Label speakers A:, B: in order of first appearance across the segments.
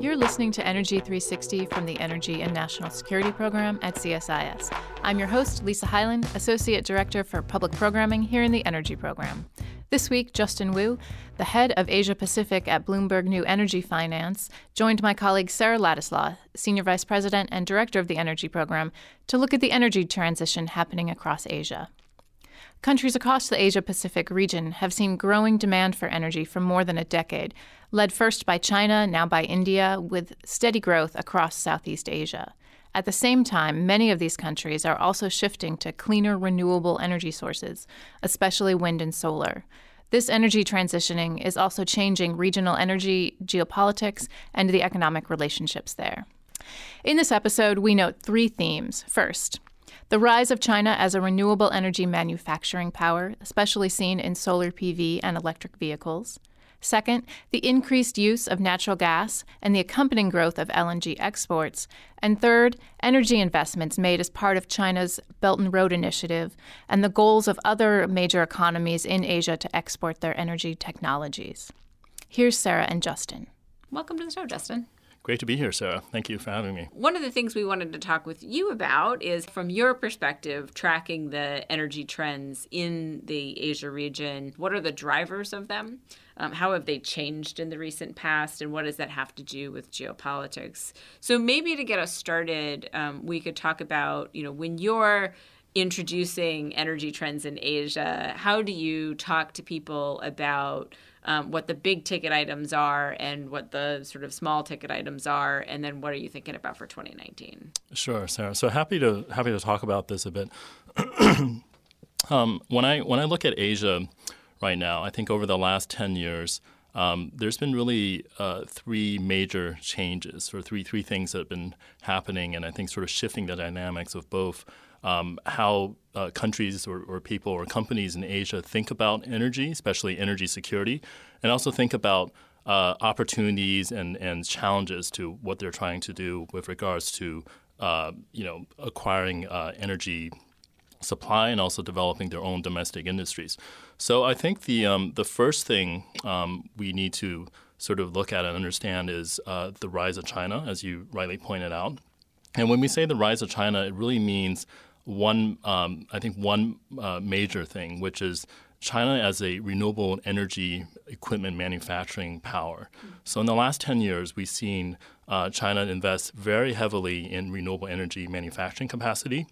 A: You're listening to Energy 360 from the Energy and National Security Program at CSIS. I'm your host, Lisa Hyland, Associate Director for Public Programming here in the Energy Program. This week, Justin Wu, the head of Asia Pacific at Bloomberg New Energy Finance, joined my colleague Sarah Ladislaw, Senior Vice President and Director of the Energy Program, to look at the energy transition happening across Asia. Countries across the Asia Pacific region have seen growing demand for energy for more than a decade, led first by China, now by India, with steady growth across Southeast Asia. At the same time, many of these countries are also shifting to cleaner renewable energy sources, especially wind and solar. This energy transitioning is also changing regional energy geopolitics and the economic relationships there. In this episode, we note three themes. First, the rise of China as a renewable energy manufacturing power, especially seen in solar PV and electric vehicles. Second, the increased use of natural gas and the accompanying growth of LNG exports. And third, energy investments made as part of China's Belt and Road Initiative and the goals of other major economies in Asia to export their energy technologies. Here's Sarah and Justin.
B: Welcome to the show, Justin.
C: Great to be here, Sarah. Thank you for having me.
B: One of the things we wanted to talk with you about is from your perspective, tracking the energy trends in the Asia region. What are the drivers of them? Um, how have they changed in the recent past? And what does that have to do with geopolitics? So, maybe to get us started, um, we could talk about, you know, when you're introducing energy trends in Asia, how do you talk to people about? Um, what the big ticket items are and what the sort of small ticket items are, and then what are you thinking about for 2019?
C: Sure, Sarah. So happy to happy to talk about this a bit. um, when I when I look at Asia right now, I think over the last 10 years. Um, there's been really uh, three major changes, or three three things that have been happening, and I think sort of shifting the dynamics of both um, how uh, countries or, or, people or companies in Asia think about energy, especially energy security, and also think about uh, opportunities and, and challenges to what they're trying to do with regards to uh, you know acquiring uh, energy supply and also developing their own domestic industries. So I think the um, the first thing um, we need to sort of look at and understand is uh, the rise of China, as you rightly pointed out. And when we say the rise of China, it really means one, um, I think, one uh, major thing, which is China as a renewable energy equipment manufacturing power. So in the last 10 years, we've seen uh, China invest very heavily in renewable energy manufacturing capacity.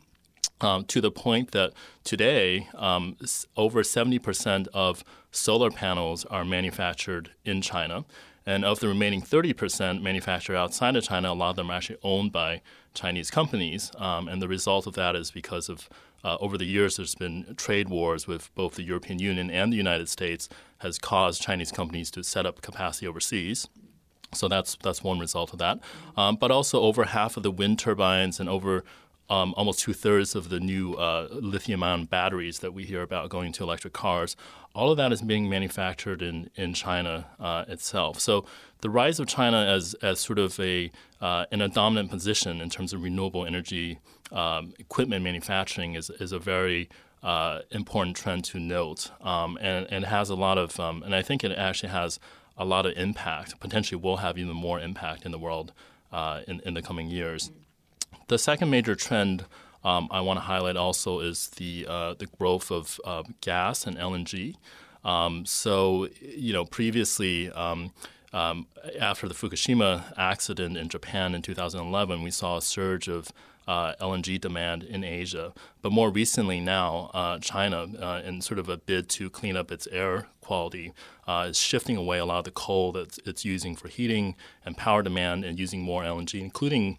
C: Um, to the point that today, um, over 70% of solar panels are manufactured in China. And of the remaining 30% manufactured outside of China, a lot of them are actually owned by Chinese companies. Um, and the result of that is because of uh, over the years, there's been trade wars with both the European Union and the United States, has caused Chinese companies to set up capacity overseas. So that's that's one result of that. Um, but also, over half of the wind turbines and over um, almost two thirds of the new uh, lithium ion batteries that we hear about going to electric cars, all of that is being manufactured in, in China uh, itself. So the rise of China as, as sort of a, uh, in a dominant position in terms of renewable energy um, equipment manufacturing is, is a very uh, important trend to note um, and, and has a lot of, um, and I think it actually has a lot of impact, potentially will have even more impact in the world uh, in, in the coming years. The second major trend um, I want to highlight also is the uh, the growth of uh, gas and LNG. Um, so, you know, previously, um, um, after the Fukushima accident in Japan in 2011, we saw a surge of uh, LNG demand in Asia. But more recently now, uh, China, uh, in sort of a bid to clean up its air quality, uh, is shifting away a lot of the coal that it's using for heating and power demand and using more LNG, including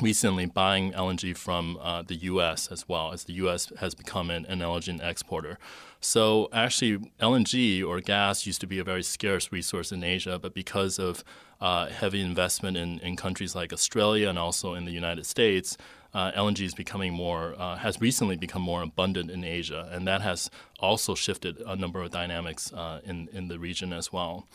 C: recently buying LNG from uh, the U.S. as well, as the U.S. has become an, an, LNG exporter. So actually, LNG or gas used to be a very scarce resource in Asia, but because of uh, heavy investment in, in countries like Australia and also in the United States, uh, LNG is becoming more uh, has recently become more abundant in Asia, and that has also shifted a number of dynamics uh, in in the region as well.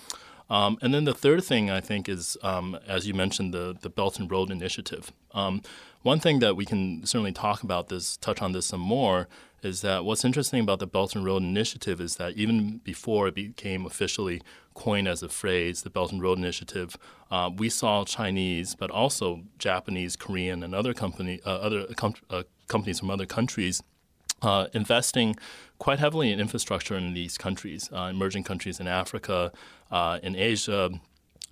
C: Um, and then the third thing I think is, um, as you mentioned, the the Belt and Road Initiative. Um, one thing that we can certainly talk about this, touch on this some more, is that what's interesting about the Belt and Road Initiative is that even before it became officially coined as a phrase, the Belt and Road Initiative, uh, we saw Chinese, but also Japanese, Korean, and other company, uh, other com- uh, companies from other countries uh, investing quite heavily in infrastructure in these countries, uh, emerging countries in Africa, uh, in Asia,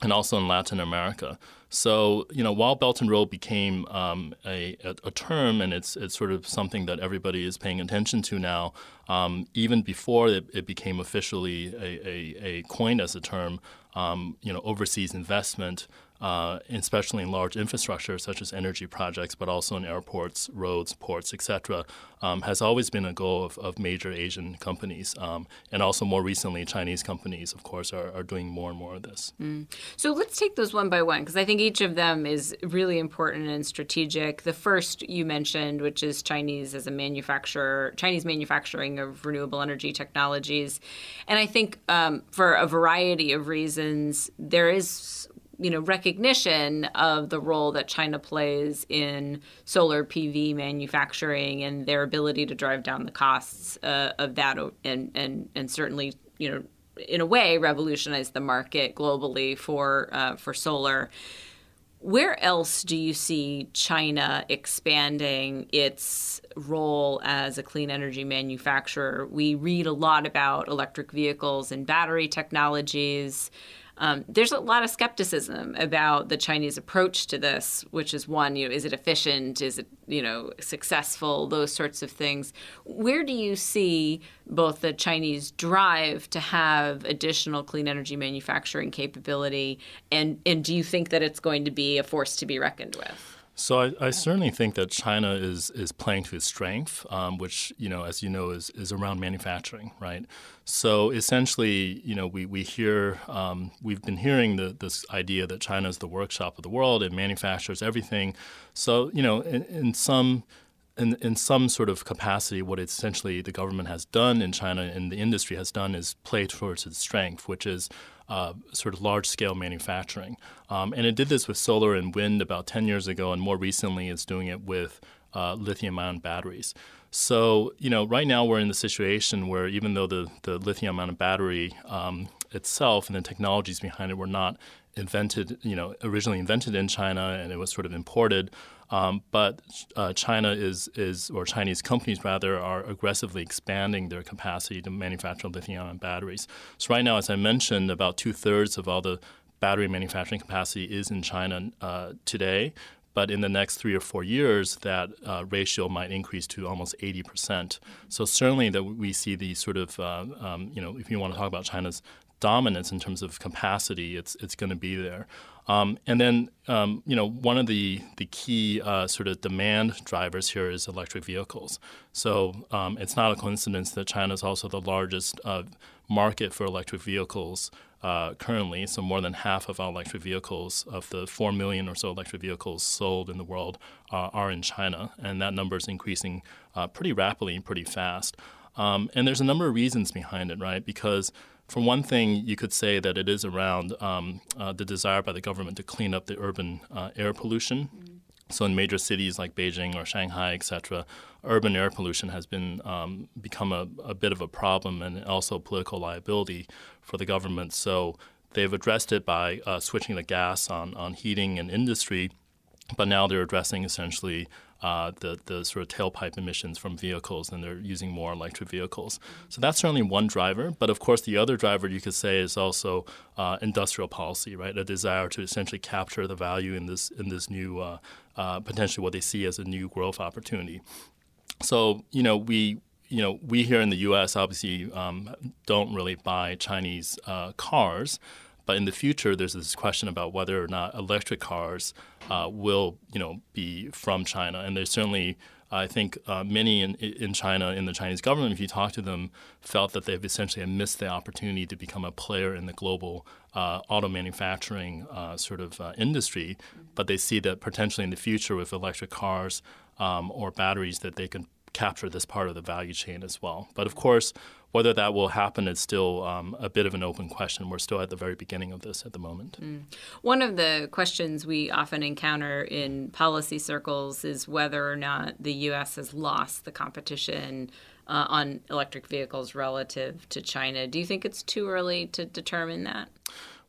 C: and also in Latin America. So, you know, while Belt and Road became um, a, a, term and it's, it's sort of something that everybody is paying attention to now, um, even before it, it, became officially a, a, a coined as a term, um, you know, overseas investment uh, especially in large infrastructure such as energy projects, but also in airports, roads, ports, etc., um, has always been a goal of, of major Asian companies. Um, and also more recently, Chinese companies, of course, are, are doing more and more of this.
B: Mm. So let's take those one by one, because I think each of them is really important and strategic. The first you mentioned, which is Chinese as a manufacturer, Chinese manufacturing of renewable energy technologies. And I think um, for a variety of reasons, there is you know recognition of the role that China plays in solar PV manufacturing and their ability to drive down the costs uh, of that and and and certainly you know in a way revolutionize the market globally for uh, for solar. Where else do you see China expanding its role as a clean energy manufacturer? We read a lot about electric vehicles and battery technologies. Um, there's a lot of skepticism about the Chinese approach to this, which is one, you know, is it efficient? Is it, you know, successful? Those sorts of things. Where do you see both the Chinese drive to have additional clean energy manufacturing capability, and and do you think that it's going to be a force to be reckoned with?
C: So I, I, certainly think that China is is playing to its strength, um, which you know, as you know, is is around manufacturing, right? So essentially, you know, we we hear um, we've been hearing the, this idea that China is the workshop of the world and manufactures everything. So you know, in, in some in, in some sort of capacity, what essentially the government has done in China and the industry has done is play towards its strength, which is uh, sort of large scale manufacturing. Um, and it did this with solar and wind about 10 years ago, and more recently it's doing it with uh, lithium ion batteries. So, you know, right now we're in the situation where even though the, the lithium ion battery um, itself and the technologies behind it were not invented, you know, originally invented in China and it was sort of imported, um, but uh, China is, is, or Chinese companies rather, are aggressively expanding their capacity to manufacture lithium-ion batteries. So right now, as I mentioned, about two thirds of all the battery manufacturing capacity is in China uh, today. But in the next three or four years, that uh, ratio might increase to almost 80%. So certainly that we see the sort of, uh, um, you know, if you want to talk about China's dominance in terms of capacity, it's it's going to be there. Um, and then, um, you know, one of the the key uh, sort of demand drivers here is electric vehicles. So um, it's not a coincidence that China is also the largest uh, market for electric vehicles uh, currently. So more than half of all electric vehicles, of the four million or so electric vehicles sold in the world, uh, are in China, and that number is increasing uh, pretty rapidly and pretty fast. Um, and there's a number of reasons behind it, right? Because for one thing, you could say that it is around um, uh, the desire by the government to clean up the urban uh, air pollution. Mm-hmm. So in major cities like Beijing or Shanghai, et cetera, urban air pollution has been um, become a, a, bit of a problem and also political liability for the government. So they've addressed it by uh, switching the gas on, on heating and industry, but now they're addressing essentially uh, the, the sort of tailpipe emissions from vehicles and they're using more electric vehicles. So that's certainly one driver. But of course, the other driver you could say is also uh, industrial policy, right? A desire to essentially capture the value in this in this new uh, uh potentially what they see as a new growth opportunity. So you know we you know, we here in the U.S. obviously um, don't really buy Chinese uh, cars, but in the future, there's this question about whether or not electric cars uh, will, you know, be from China. And there's certainly, I think, uh, many in, in China, in the Chinese government, if you talk to them, felt that they've essentially missed the opportunity to become a player in the global uh, auto manufacturing uh, sort of uh, industry. But they see that potentially in the future, with electric cars um, or batteries, that they can capture this part of the value chain as well. But of course, whether that will happen is still um, a bit of an open question. We're still at the very beginning of this at the moment. Mm.
B: One of the questions we often encounter in policy circles is whether or not the U.S. has lost the competition uh, on electric vehicles relative to China. Do you think it's too early to determine that?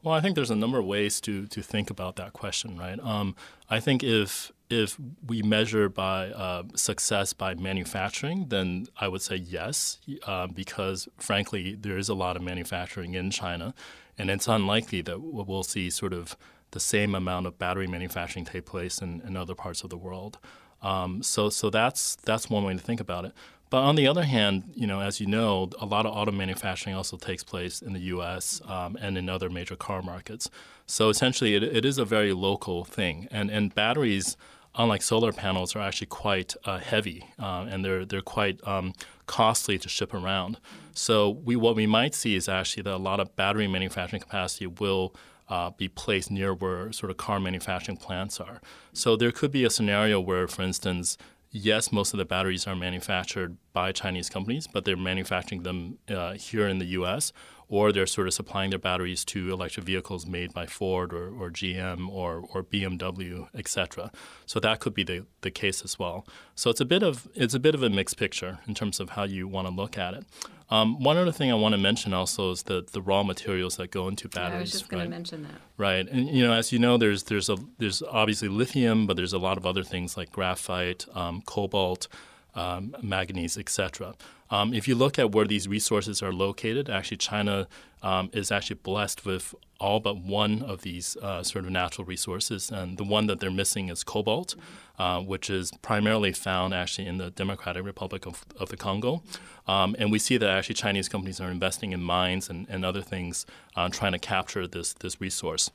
C: Well, I think there's a number of ways to to think about that question, right? Um, I think if if we measure by uh, success by manufacturing, then I would say yes, uh, because frankly, there is a lot of manufacturing in China, and it's unlikely that we'll see sort of the same amount of battery manufacturing take place in, in other parts of the world. Um, so, so that's that's one way to think about it. But on the other hand, you know, as you know, a lot of auto manufacturing also takes place in the U.S. Um, and in other major car markets. So essentially, it, it is a very local thing. And and batteries, unlike solar panels, are actually quite uh, heavy, uh, and they're they're quite um, costly to ship around. So we what we might see is actually that a lot of battery manufacturing capacity will uh, be placed near where sort of car manufacturing plants are. So there could be a scenario where, for instance, yes, most of the batteries are manufactured by Chinese companies, but they're manufacturing them uh, here in the U.S. or they're sort of supplying their batteries to electric vehicles made by Ford or, or GM or, or BMW, etc. So that could be the, the case as well. So it's a bit of it's a bit of a mixed picture in terms of how you want to look at it. Um, one other thing I want to mention also is the, the raw materials that go into batteries. Yeah, I
B: was just going
C: right?
B: to mention that.
C: Right, and you know, as you know, there's there's a there's obviously lithium, but there's a lot of other things like graphite, um, cobalt, um, manganese, etc. Um, if you look at where these resources are located, actually China um, is actually blessed with all but one of these uh, sort of natural resources, and the one that they're missing is cobalt, uh, which is primarily found actually in the Democratic Republic of, of the Congo. Um, and we see that actually Chinese companies are investing in mines and, and other things uh, trying to capture this, this resource.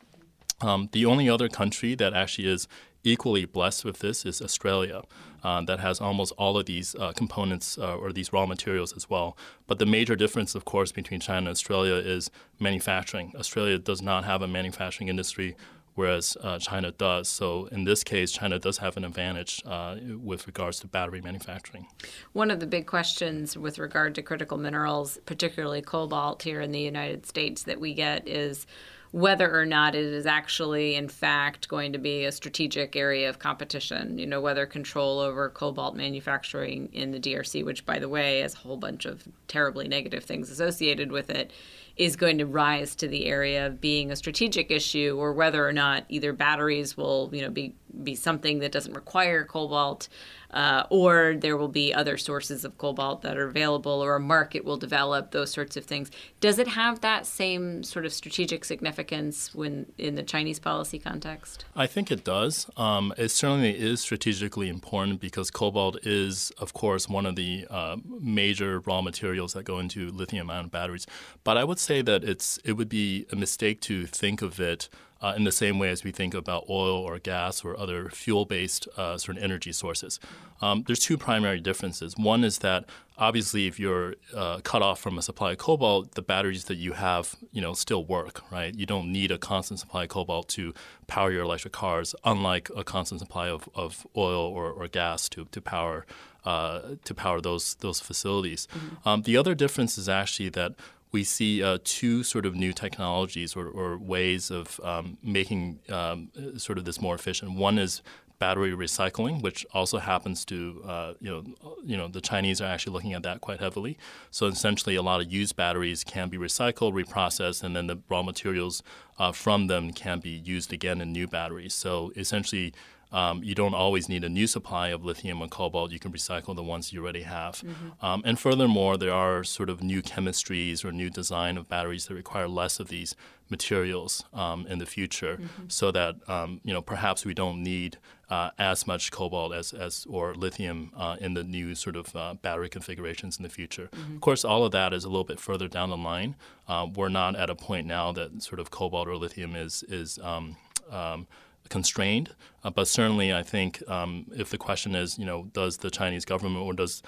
C: Um, the only other country that actually is equally blessed with this is Australia, uh, that has almost all of these uh, components uh, or these raw materials as well. But the major difference, of course, between China and Australia is manufacturing. Australia does not have a manufacturing industry. Whereas uh, China does. So, in this case, China does have an advantage uh, with regards to battery manufacturing.
B: One of the big questions with regard to critical minerals, particularly cobalt here in the United States, that we get is whether or not it is actually, in fact, going to be a strategic area of competition. You know, whether control over cobalt manufacturing in the DRC, which, by the way, has a whole bunch of terribly negative things associated with it, is going to rise to the area of being a strategic issue, or whether or not either batteries will, you know, be be something that doesn't require cobalt uh, or there will be other sources of cobalt that are available, or a market will develop, those sorts of things. Does it have that same sort of strategic significance when in the Chinese policy context?
C: I think it does. Um, it certainly is strategically important because cobalt is, of course, one of the uh, major raw materials that go into lithium-ion batteries. But I would say that it's it would be a mistake to think of it uh, in the same way as we think about oil or gas or other fuel-based uh, sort of energy sources. Um, there's two primary differences. One is that obviously, if you're uh, cut off from a supply of cobalt, the batteries that you have, you know, still work, right? You don't need a constant supply of cobalt to power your electric cars, unlike a constant supply of, of oil or, or gas to to power uh, to power those those facilities. Mm-hmm. Um, the other difference is actually that we see uh, two sort of new technologies or, or ways of um, making um, sort of this more efficient. One is battery recycling, which also happens to uh, you know you know the Chinese are actually looking at that quite heavily. So essentially, a lot of used batteries can be recycled, reprocessed, and then the raw materials uh, from them can be used again in new batteries. So essentially, um, you don't always need a new supply of lithium and cobalt. You can recycle the ones you already have. Mm-hmm. Um, and furthermore, there are sort of new chemistries or new design of batteries that require less of these materials um, in the future, mm-hmm. so that um, you know perhaps we don't need uh, as much cobalt as, as or lithium uh, in the new sort of uh, battery configurations in the future. Mm-hmm. Of course, all of that is a little bit further down the line. Uh, we're not at a point now that sort of cobalt or lithium is is um, um, constrained. Uh, but certainly, I think um, if the question is, you know, does the Chinese government or does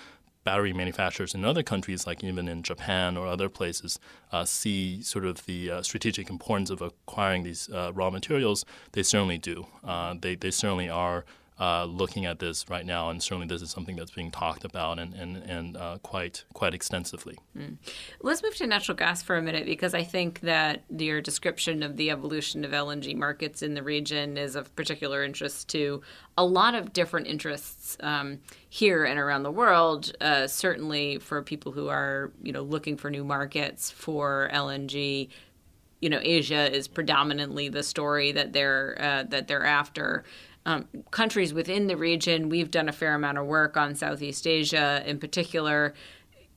C: battery manufacturers in other countries, like even in Japan or other places, uh, see sort of the uh, strategic importance of acquiring these uh, raw materials, they certainly do. Uh, they, they certainly are uh, looking at this right now, and certainly this is something that's being talked about and and, and uh, quite quite extensively. Mm.
B: Let's move to natural gas for a minute because I think that your description of the evolution of LNG markets in the region is of particular interest to a lot of different interests um, here and around the world. Uh, certainly for people who are you know looking for new markets for LNG you know Asia is predominantly the story that they're uh, that they're after um, countries within the region. We've done a fair amount of work on Southeast Asia in particular,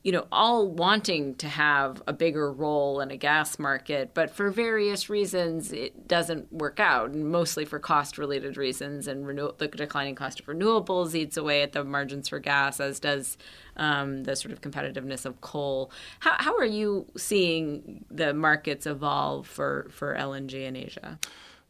B: you know, all wanting to have a bigger role in a gas market, but for various reasons, it doesn't work out, and mostly for cost related reasons. And renew- the declining cost of renewables eats away at the margins for gas, as does um, the sort of competitiveness of coal. How, how are you seeing the markets evolve for, for LNG in Asia?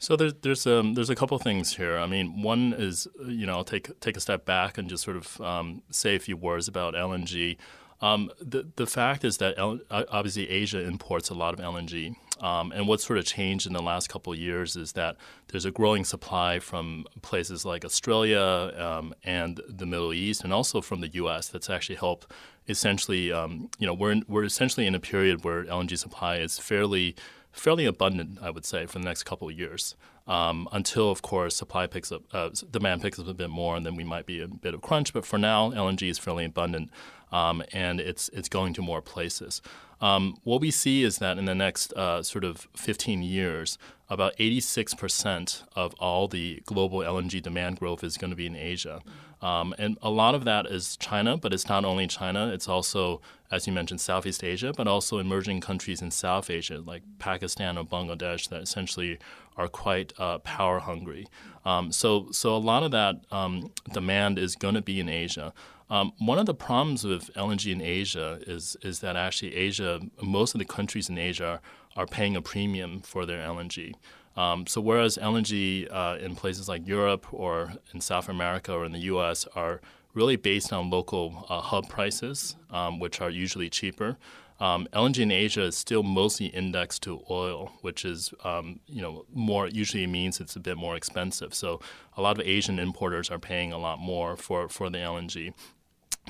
C: So there's there's um, there's a couple things here. I mean, one is you know I'll take take a step back and just sort of um, say a few words about LNG. Um, the the fact is that L- obviously Asia imports a lot of LNG, um, and what's sort of changed in the last couple of years is that there's a growing supply from places like Australia um, and the Middle East, and also from the U.S. That's actually helped. Essentially, um, you know, we're in, we're essentially in a period where LNG supply is fairly fairly abundant, I would say, for the next couple of years. Um, until, of course, supply picks up, uh, demand picks up a bit more, and then we might be a bit of crunch. But for now, LNG is fairly abundant, um, and it's it's going to more places. Um, what we see is that in the next uh, sort of 15 years, about 86% of all the global LNG demand growth is going to be in Asia. Um, and a lot of that is China, but it's not only China, it's also, as you mentioned, Southeast Asia, but also emerging countries in South Asia, like Pakistan or Bangladesh, that essentially are quite uh, power hungry. Um, so, so a lot of that um, demand is going to be in Asia. Um, one of the problems with LNG in Asia is is that actually Asia, most of the countries in Asia are paying a premium for their LNG. Um, so whereas LNG uh, in places like Europe or in South America or in the U.S. are really based on local uh, hub prices, um, which are usually cheaper. Um, LNG in Asia is still mostly indexed to oil, which is um, you know more usually means it's a bit more expensive. So a lot of Asian importers are paying a lot more for for the LNG.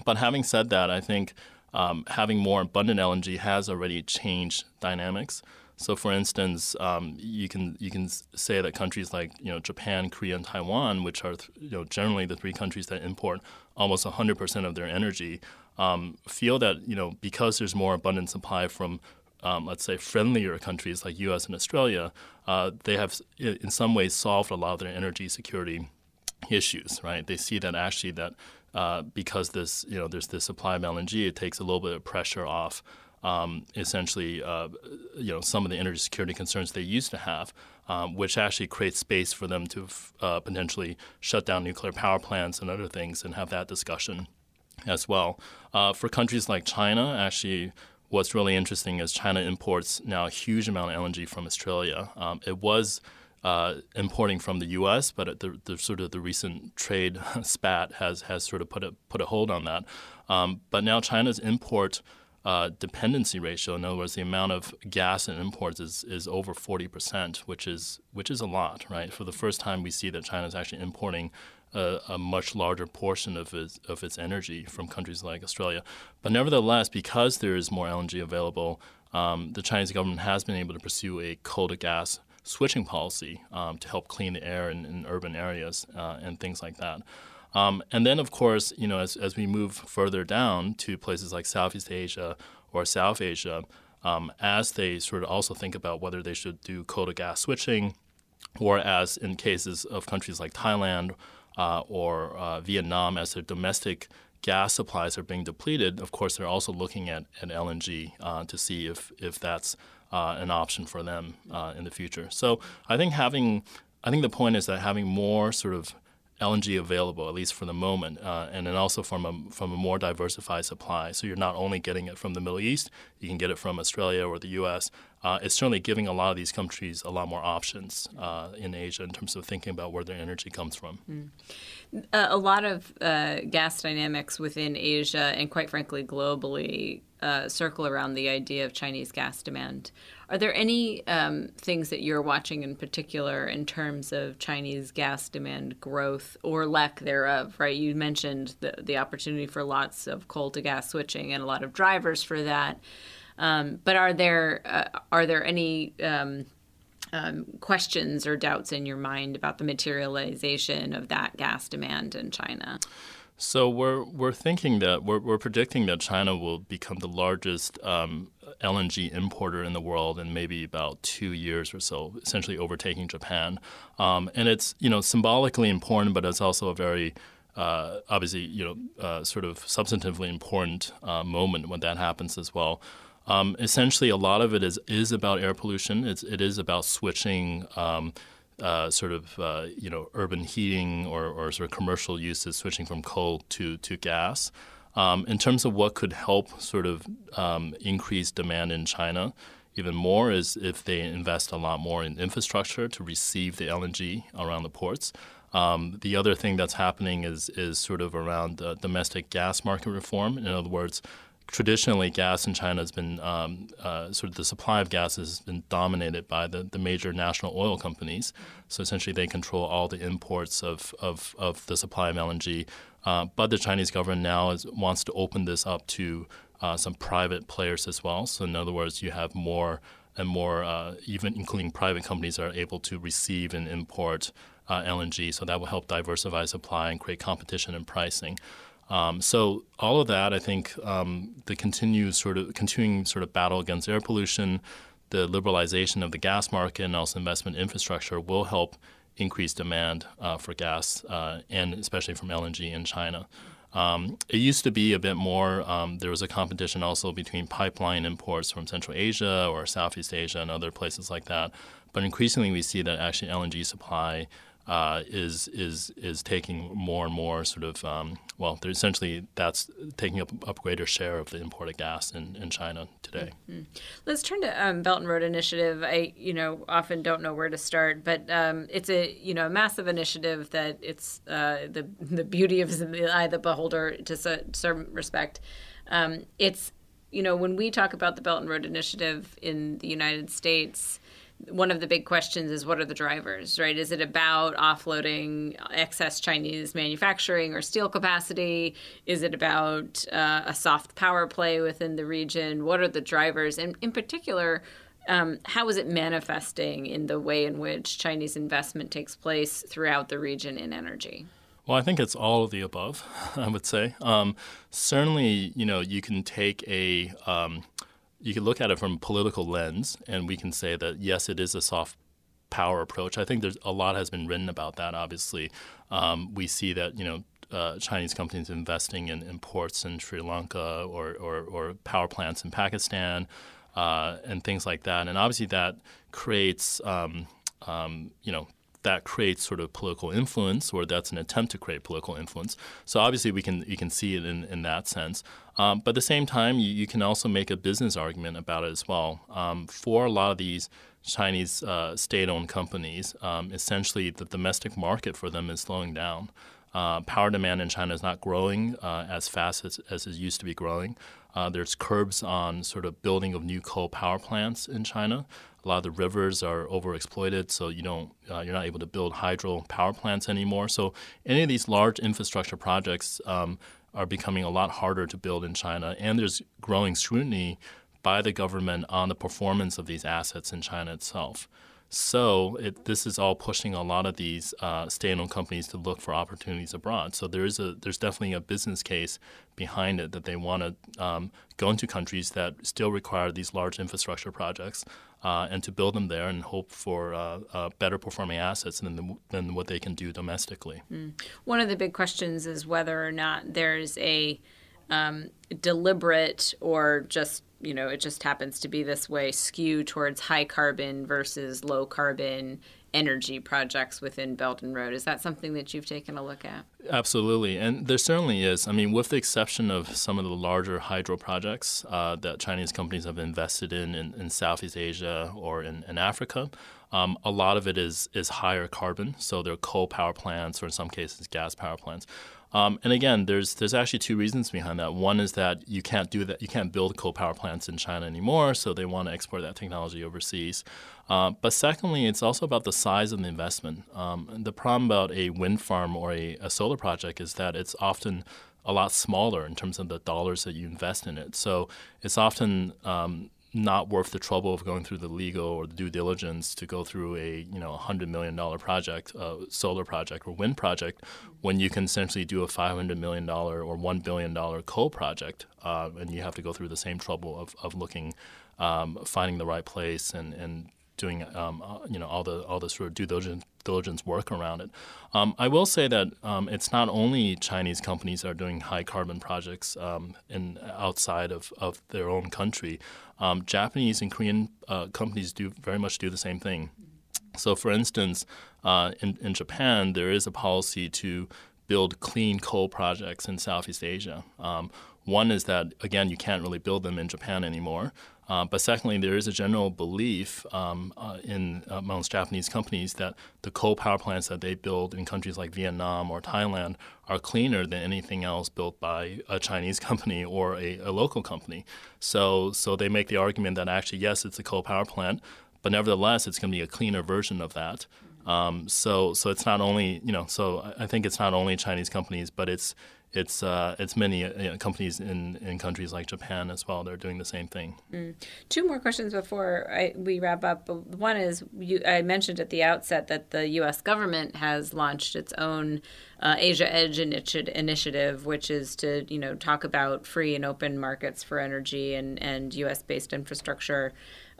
C: But having said that, I think um, having more abundant LNG has already changed dynamics. So, for instance, um, you can you can say that countries like you know Japan, Korea, and Taiwan, which are you know generally the three countries that import almost 100% of their energy, um, feel that you know because there's more abundant supply from um, let's say friendlier countries like U.S. and Australia, uh, they have in some ways solved a lot of their energy security issues. Right? They see that actually that uh, because this, you know, there's this supply of LNG, it takes a little bit of pressure off. Um, essentially, uh, you know, some of the energy security concerns they used to have, um, which actually creates space for them to uh, potentially shut down nuclear power plants and other things and have that discussion as well. Uh, for countries like China, actually, what's really interesting is China imports now a huge amount of LNG from Australia. Um, it was uh, importing from the U.S., but the, the, sort of the recent trade spat has has sort of put a put a hold on that. Um, but now China's import uh, dependency ratio, in other words, the amount of gas and imports is, is over 40 percent, which is which is a lot, right? For the first time, we see that China is actually importing a, a, much larger portion of its of its energy from countries like Australia. But nevertheless, because there is more LNG available, um, the Chinese government has been able to pursue a coal to gas switching policy um, to help clean the air in, in urban areas uh, and things like that. Um, and then, of course, you know, as, as we move further down to places like Southeast Asia or South Asia, um, as they sort of also think about whether they should do coal to gas switching, or as in cases of countries like Thailand uh, or uh, Vietnam, as their domestic gas supplies are being depleted, of course, they're also looking at, at LNG uh, to see if, if that's uh, an option for them uh, in the future. So I think having, I think the point is that having more sort of LNG available, at least for the moment, uh, and then also from a from a more diversified supply. So you're not only getting it from the Middle East, you can get it from Australia or the U.S. uh, it's certainly giving a lot of these countries a lot more options uh, in Asia in terms of thinking about where their energy comes from.
B: Mm. Uh, a lot of uh, gas dynamics within Asia and, quite frankly, globally uh, circle around the idea of Chinese gas demand. Are there any um, things that you're watching in particular in terms of Chinese gas demand growth or lack thereof? Right, you mentioned the the opportunity for lots of coal to gas switching and a lot of drivers for that. Um, but are there uh, are there any um, um, questions or doubts in your mind about the materialization of that gas demand in China?
C: So we're we're thinking that we're we're predicting that China will become the largest um, LNG importer in the world in maybe about two years or so, essentially overtaking Japan. Um, and it's you know symbolically important, but it's also a very uh, obviously you know uh, sort of substantively important uh, moment when that happens as well. Um, essentially, a lot of it is is about air pollution. It's it is about switching. Um, uh, sort of uh, you know urban heating or, or sort of commercial uses switching from coal to to gas. Um, in terms of what could help sort of um, increase demand in China, even more is if they invest a lot more in infrastructure to receive the LNG around the ports. Um, the other thing that's happening is is sort of around uh, domestic gas market reform. In other words, traditionally, gas in China has been um, uh, sort of the supply of gas has been dominated by the, the major national oil companies. So essentially, they control all the imports of, of, of the supply of LNG. Uh, but the Chinese government now is, wants to open this up to uh, some private players as well. So in other words, you have more and more, uh, even including private companies, are able to receive and import uh, LNG. So that will help diversify supply and create competition and pricing. Um, so all of that, I think, um, the continued sort of continuing sort of battle against air pollution, the liberalization of the gas market, and also investment infrastructure will help increase demand uh, for gas, uh, and especially from LNG in China. Um, it used to be a bit more. Um, there was a competition also between pipeline imports from Central Asia or Southeast Asia and other places like that. But increasingly, we see that actually LNG supply uh, is is is taking more and more sort of um, well, they're essentially that's taking up a greater share of the imported gas in, in China today. Mm-hmm.
B: Let's turn to um, Belt and Road Initiative. I you know often don't know where to start, but um, it's a you know a massive initiative that it's uh, the the beauty of the eye of the beholder to some respect. Um, it's you know when we talk about the Belt and Road Initiative in the United States one of the big questions is what are the drivers, right? Is it about offloading excess Chinese manufacturing or steel capacity? Is it about uh, a soft power play within the region? What are the drivers? And in particular, um, how is it manifesting in the way in which Chinese investment takes place throughout the region in energy?
C: Well, I think it's all of the above. I would say um, certainly, you know, you can take a um, you can look at it from a political lens, and we can say that yes, it is a soft power approach. I think there's a lot has been written about that. Obviously, um, we see that you know uh, Chinese companies investing in, in, ports in Sri Lanka or, or, or power plants in Pakistan uh, and things like that. And obviously, that creates um, um, you know that creates sort of political influence, or that's an attempt to create political influence. So obviously, we can you can see it in, in that sense. Um, but at the same time, you, you, can also make a business argument about it as well. Um, for a lot of these Chinese uh, state-owned companies, um, essentially the domestic market for them is slowing down. Uh, power demand in China is not growing uh, as fast as, as it used to be growing. Uh, there's curbs on sort of building of new coal power plants in China. A lot of the rivers are overexploited, so you don't uh, you're not able to build hydro power plants anymore. So any of these large infrastructure projects um, are becoming a lot harder to build in China, and there's growing scrutiny by the government on the performance of these assets in China itself. So it, this is all pushing a lot of these uh, state-owned companies to look for opportunities abroad. So there is a there's definitely a business case behind it that they want to um, go into countries that still require these large infrastructure projects uh, and to build them there and hope for uh, uh, better performing assets than, than what they can do domestically. Mm.
B: One of the big questions is whether or not there's a um, deliberate or just you know, it just happens to be this way, skew towards high carbon versus low carbon energy projects within Belt and Road. Is that something that you've taken a look at?
C: Absolutely, and there certainly is. I mean, with the exception of some of the larger hydro projects uh, that Chinese companies have invested in in, in Southeast Asia or in, in Africa, um, a lot of it is is higher carbon. So they're coal power plants, or in some cases, gas power plants. Um, and again, there's there's actually two reasons behind that. One is that you can't do that, you can't build coal power plants in China anymore, so they want to export that technology overseas. Uh, but secondly, it's also about the size of the investment. Um, the problem about a wind farm or a, a solar project is that it's often a lot smaller in terms of the dollars that you invest in it. So it's often um, not worth the trouble of going through the legal or the due diligence to go through a you know hundred million dollar project, uh, solar project or wind project, when you can essentially do a five hundred million dollar or one billion dollar coal project, uh, and you have to go through the same trouble of of looking, um, finding the right place and and doing um, uh, you know all the all the sort of due diligence, diligence work around it. Um, I will say that um, it's not only Chinese companies that are doing high carbon projects um, in outside of, of their own country. Um, Japanese and Korean uh, companies do very much do the same thing. So, for instance, uh, in, in Japan, there is a policy to build clean coal projects in Southeast Asia. Um, one is that, again, you can't really build them in Japan anymore. Uh, but secondly, there is a general belief um, uh, in amongst Japanese companies that the coal power plants that they build in countries like Vietnam or Thailand are cleaner than anything else built by a Chinese company or a, a local company. So, so they make the argument that actually, yes, it's a coal power plant, but nevertheless, it's going to be a cleaner version of that. Um, so, so it's not only you know. So I think it's not only Chinese companies, but it's it's uh, it's many uh, companies in, in countries like Japan as well. They're doing the same thing.
B: Mm. Two more questions before I, we wrap up. One is you, I mentioned at the outset that the U.S. government has launched its own uh, Asia Edge initiative, which is to you know talk about free and open markets for energy and and U.S. based infrastructure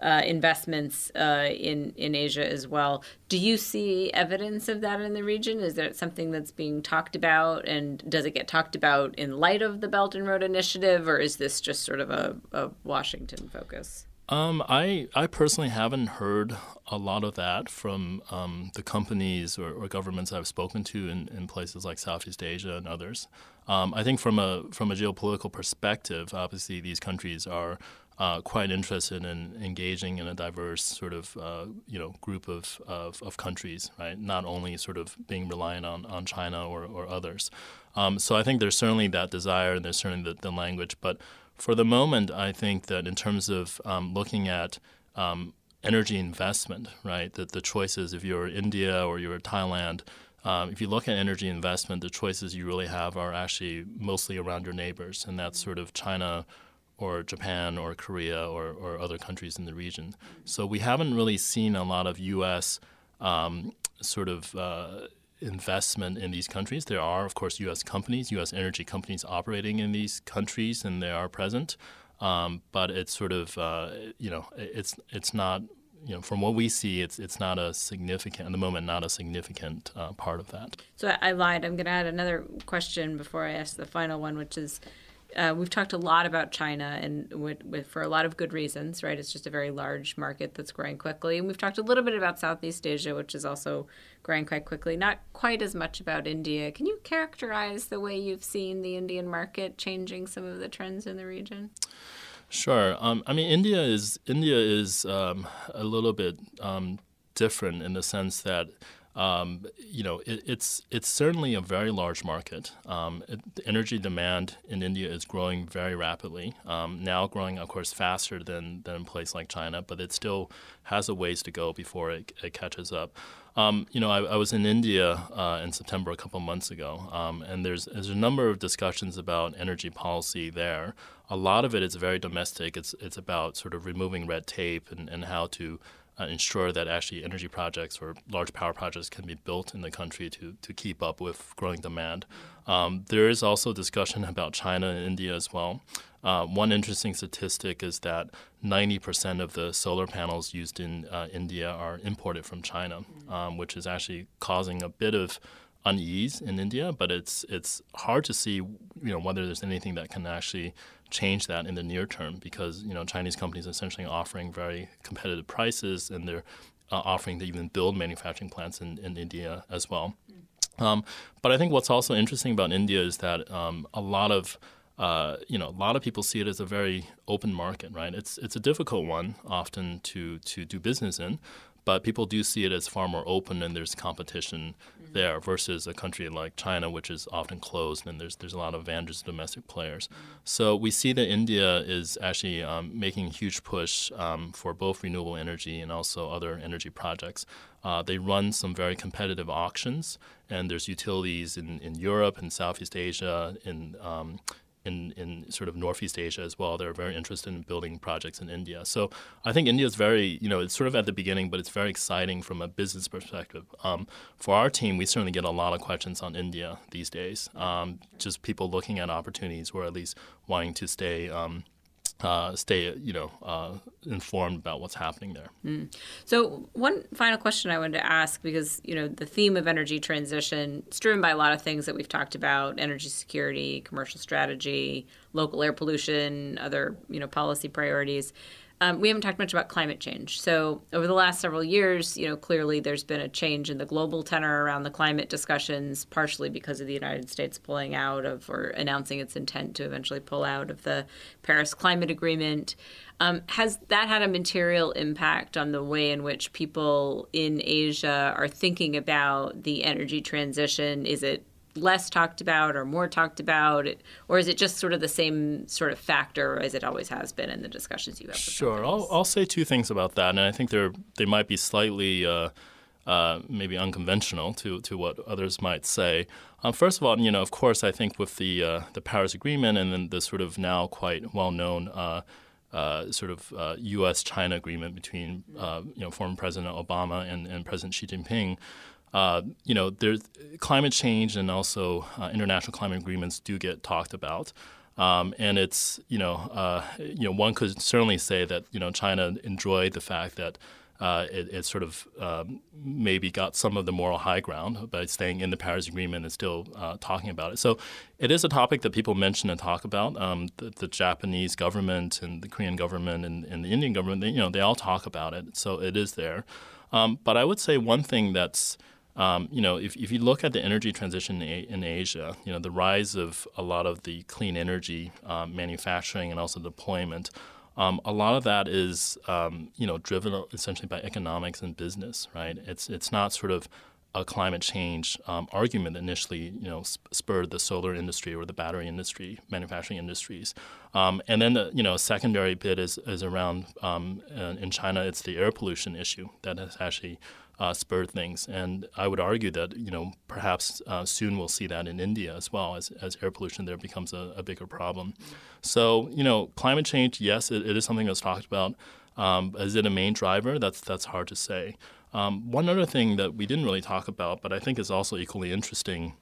B: uh, investments uh, in in Asia as well. Do you see evidence of that in the region? Is that something that's being talked about, and does it get talked about in light of the Belt and Road Initiative, or is this just sort of a, a Washington focus?
C: Um, I I personally haven't heard a lot of that from um, the companies or, or, governments I've spoken to in, in places like Southeast Asia and others. Um, I think from a from a geopolitical perspective, obviously these countries are uh, quite interested in engaging in a diverse sort of uh, you know group of, of, of, countries, right? Not only sort of being reliant on, on China or, or others. Um, so I think there's certainly that desire and there's certainly the, the, language. But for the moment, I think that in terms of um, looking at um, energy investment, right, that the choices if you're India or you're Thailand. Um, if you look at energy investment, the choices you really have are actually mostly around your neighbors, and that's sort of China, or Japan or Korea or, or other countries in the region. So we haven't really seen a lot of U.S. Um, sort of uh, investment in these countries. There are, of course, U.S. companies, U.S. energy companies operating in these countries, and they are present. Um, but it's sort of, uh, you know, it's it's not, you know, from what we see, it's it's not a significant at the moment, not a significant uh, part of that.
B: So I lied. I'm going to add another question before I ask the final one, which is uh, we've talked a lot about China and with, with, for a lot of good reasons, right? It's just a very large market that's growing quickly. And we've talked a little bit about Southeast Asia, which is also growing quite quickly, not quite as much about India. Can you characterize the way you've seen the Indian market changing some of the trends in the region?
C: Sure. Um, I mean, India is India is um, a little bit um, different in the sense that um, you know, it, it's it's certainly a very large market. Um, it, the energy demand in India is growing very rapidly. Um, now growing, of course, faster than than a place like China, but it still has a ways to go before it, it catches up. Um, you know, I, I, was in India uh, in September a couple months ago, um, and there's there's a number of discussions about energy policy there. A lot of it is very domestic. It's it's about sort of removing red tape and, and how to uh, ensure that actually energy projects or large power projects can be built in the country to, to keep up with growing demand. Um, there is also discussion about China and India as well. Uh, one interesting statistic is that 90% of the solar panels used in uh, India are imported from China, um, which is actually causing a bit of unease in India, but it's it's hard to see you know whether there's anything that can actually change that in the near term because you know Chinese companies are essentially offering very competitive prices and they're uh, offering to even build manufacturing plants in, in India as well. Um, but I think what's also interesting about India is that um, a lot of uh, you know, a lot of people see it as a very open market, right? It's it's a difficult one often to to do business in, but people do see it as far more open and there's competition mm-hmm. there versus a country like China, which is often closed and there's there's a lot of advantages to domestic players. Mm-hmm. So we see that India is actually um, making a huge push um, for both renewable energy and also other energy projects. Uh, they run some very competitive auctions, and there's utilities in, in Europe and Southeast Asia, in um, in, in sort of Northeast Asia as well. They're very interested in building projects in India. So I think India is very, you know, it's sort of at the beginning, but it's very exciting from a business perspective. Um, for our team, we certainly get a lot of questions on India these days. Um, just people looking at opportunities or at least wanting to stay. Um, uh, stay, you know, uh, informed about what's happening there. Mm.
B: So, one final question I wanted to ask, because you know, the theme of energy transition is driven by a lot of things that we've talked about: energy security, commercial strategy, local air pollution, other you know policy priorities. Um, we haven't talked much about climate change. So, over the last several years, you know, clearly there's been a change in the global tenor around the climate discussions, partially because of the United States pulling out of or announcing its intent to eventually pull out of the Paris Climate Agreement. Um, has that had a material impact on the way in which people in Asia are thinking about the energy transition? Is it less talked about or more talked about, or is it just sort of the same sort of factor as it always has been in the discussions you have?
C: sure, I'll, I'll say two things about that, and I think they're they might be slightly. Uh, uh, maybe unconventional to, to what others might say. Um, first of all, you know, of course, I think with the uh, the Paris Agreement and then the sort of now quite well known uh, uh, sort of uh, U.S.-China agreement between uh, you know former President Obama and, and President Xi Jinping, uh, you know, there's climate change and also uh, international climate agreements do get talked about. Um, and it's you know uh, you know one could certainly say that you know China enjoyed the fact that uh, it, it, sort of um, maybe got some of the moral high ground by staying in the Paris Agreement and still uh, talking about it. So it is a topic that people mention and talk about. Um, the, the, Japanese government and the Korean government and, and, the Indian government, they, you know, they all talk about it. So it is there. Um, but I would say one thing that's um, you know, if, if you look at the energy transition in, Asia, you know, the rise of a lot of the clean energy um, manufacturing and also deployment, um, a lot of that is, um, you know, driven essentially by economics and business, right? It's it's not sort of a climate change um, argument initially, you know, spurred the solar industry or the battery industry, manufacturing industries, um, and then the you know secondary bit is is around um, in China, it's the air pollution issue that has actually uh, spurred things. And I would argue that you know perhaps uh, soon we'll see that in India as well as, as air pollution there becomes a, a bigger problem. So you know climate change, yes, it, it is something that's talked about. Um, is it a main driver? That's that's hard to say. Um, one other thing that we didn't really talk about, but I think is also equally interesting.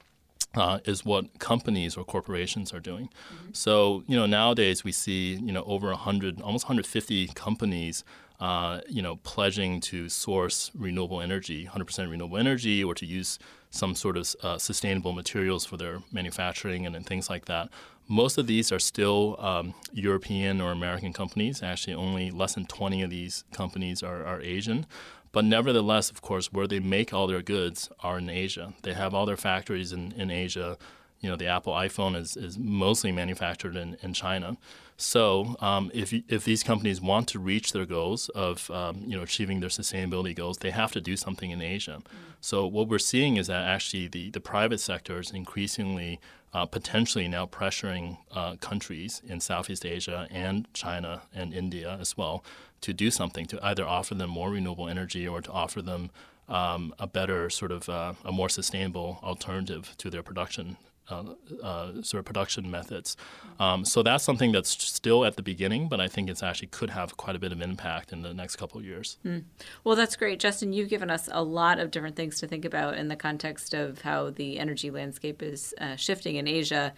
C: Uh, is what companies or corporations are doing. Mm-hmm. So, you know, nowadays we see, you know, over 100, almost 150 companies uh, you know, pledging to source renewable energy, 100% renewable energy, or to use some sort of uh, sustainable materials for their manufacturing and, and, things like that. Most of these are still um, European or American companies. Actually, only less than 20 of these companies are, are Asian. But nevertheless, of course, where they make all their goods are in Asia. They have all their factories in, in Asia. You know, the Apple iPhone is, is mostly manufactured in, in China. So um, if, if these companies want to reach their goals of um, you know achieving their sustainability goals, they have to do something in Asia. Mm. So what we're seeing is that actually the, the private sector is increasingly uh, potentially now pressuring uh, countries in Southeast Asia and China and India as well to do something to either offer them more renewable energy or to offer them um, a better sort of uh, a more sustainable alternative to their production uh, sort of production methods. Um, so that's something that's still at the beginning, but I think it's actually could have quite a bit of impact in the next couple of years. Mm.
B: Well, that's great, Justin. You've given us a lot of different things to think about in the context of how the energy landscape is uh, shifting in Asia.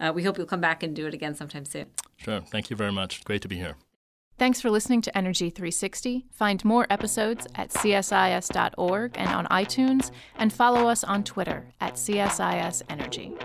B: Uh, we hope you'll come back and do it again sometime soon.
C: Sure. Thank you very much. Great to be here.
A: Thanks for listening to Energy 360. Find more episodes at csis.org and on iTunes, and follow us on Twitter at CSIS Energy.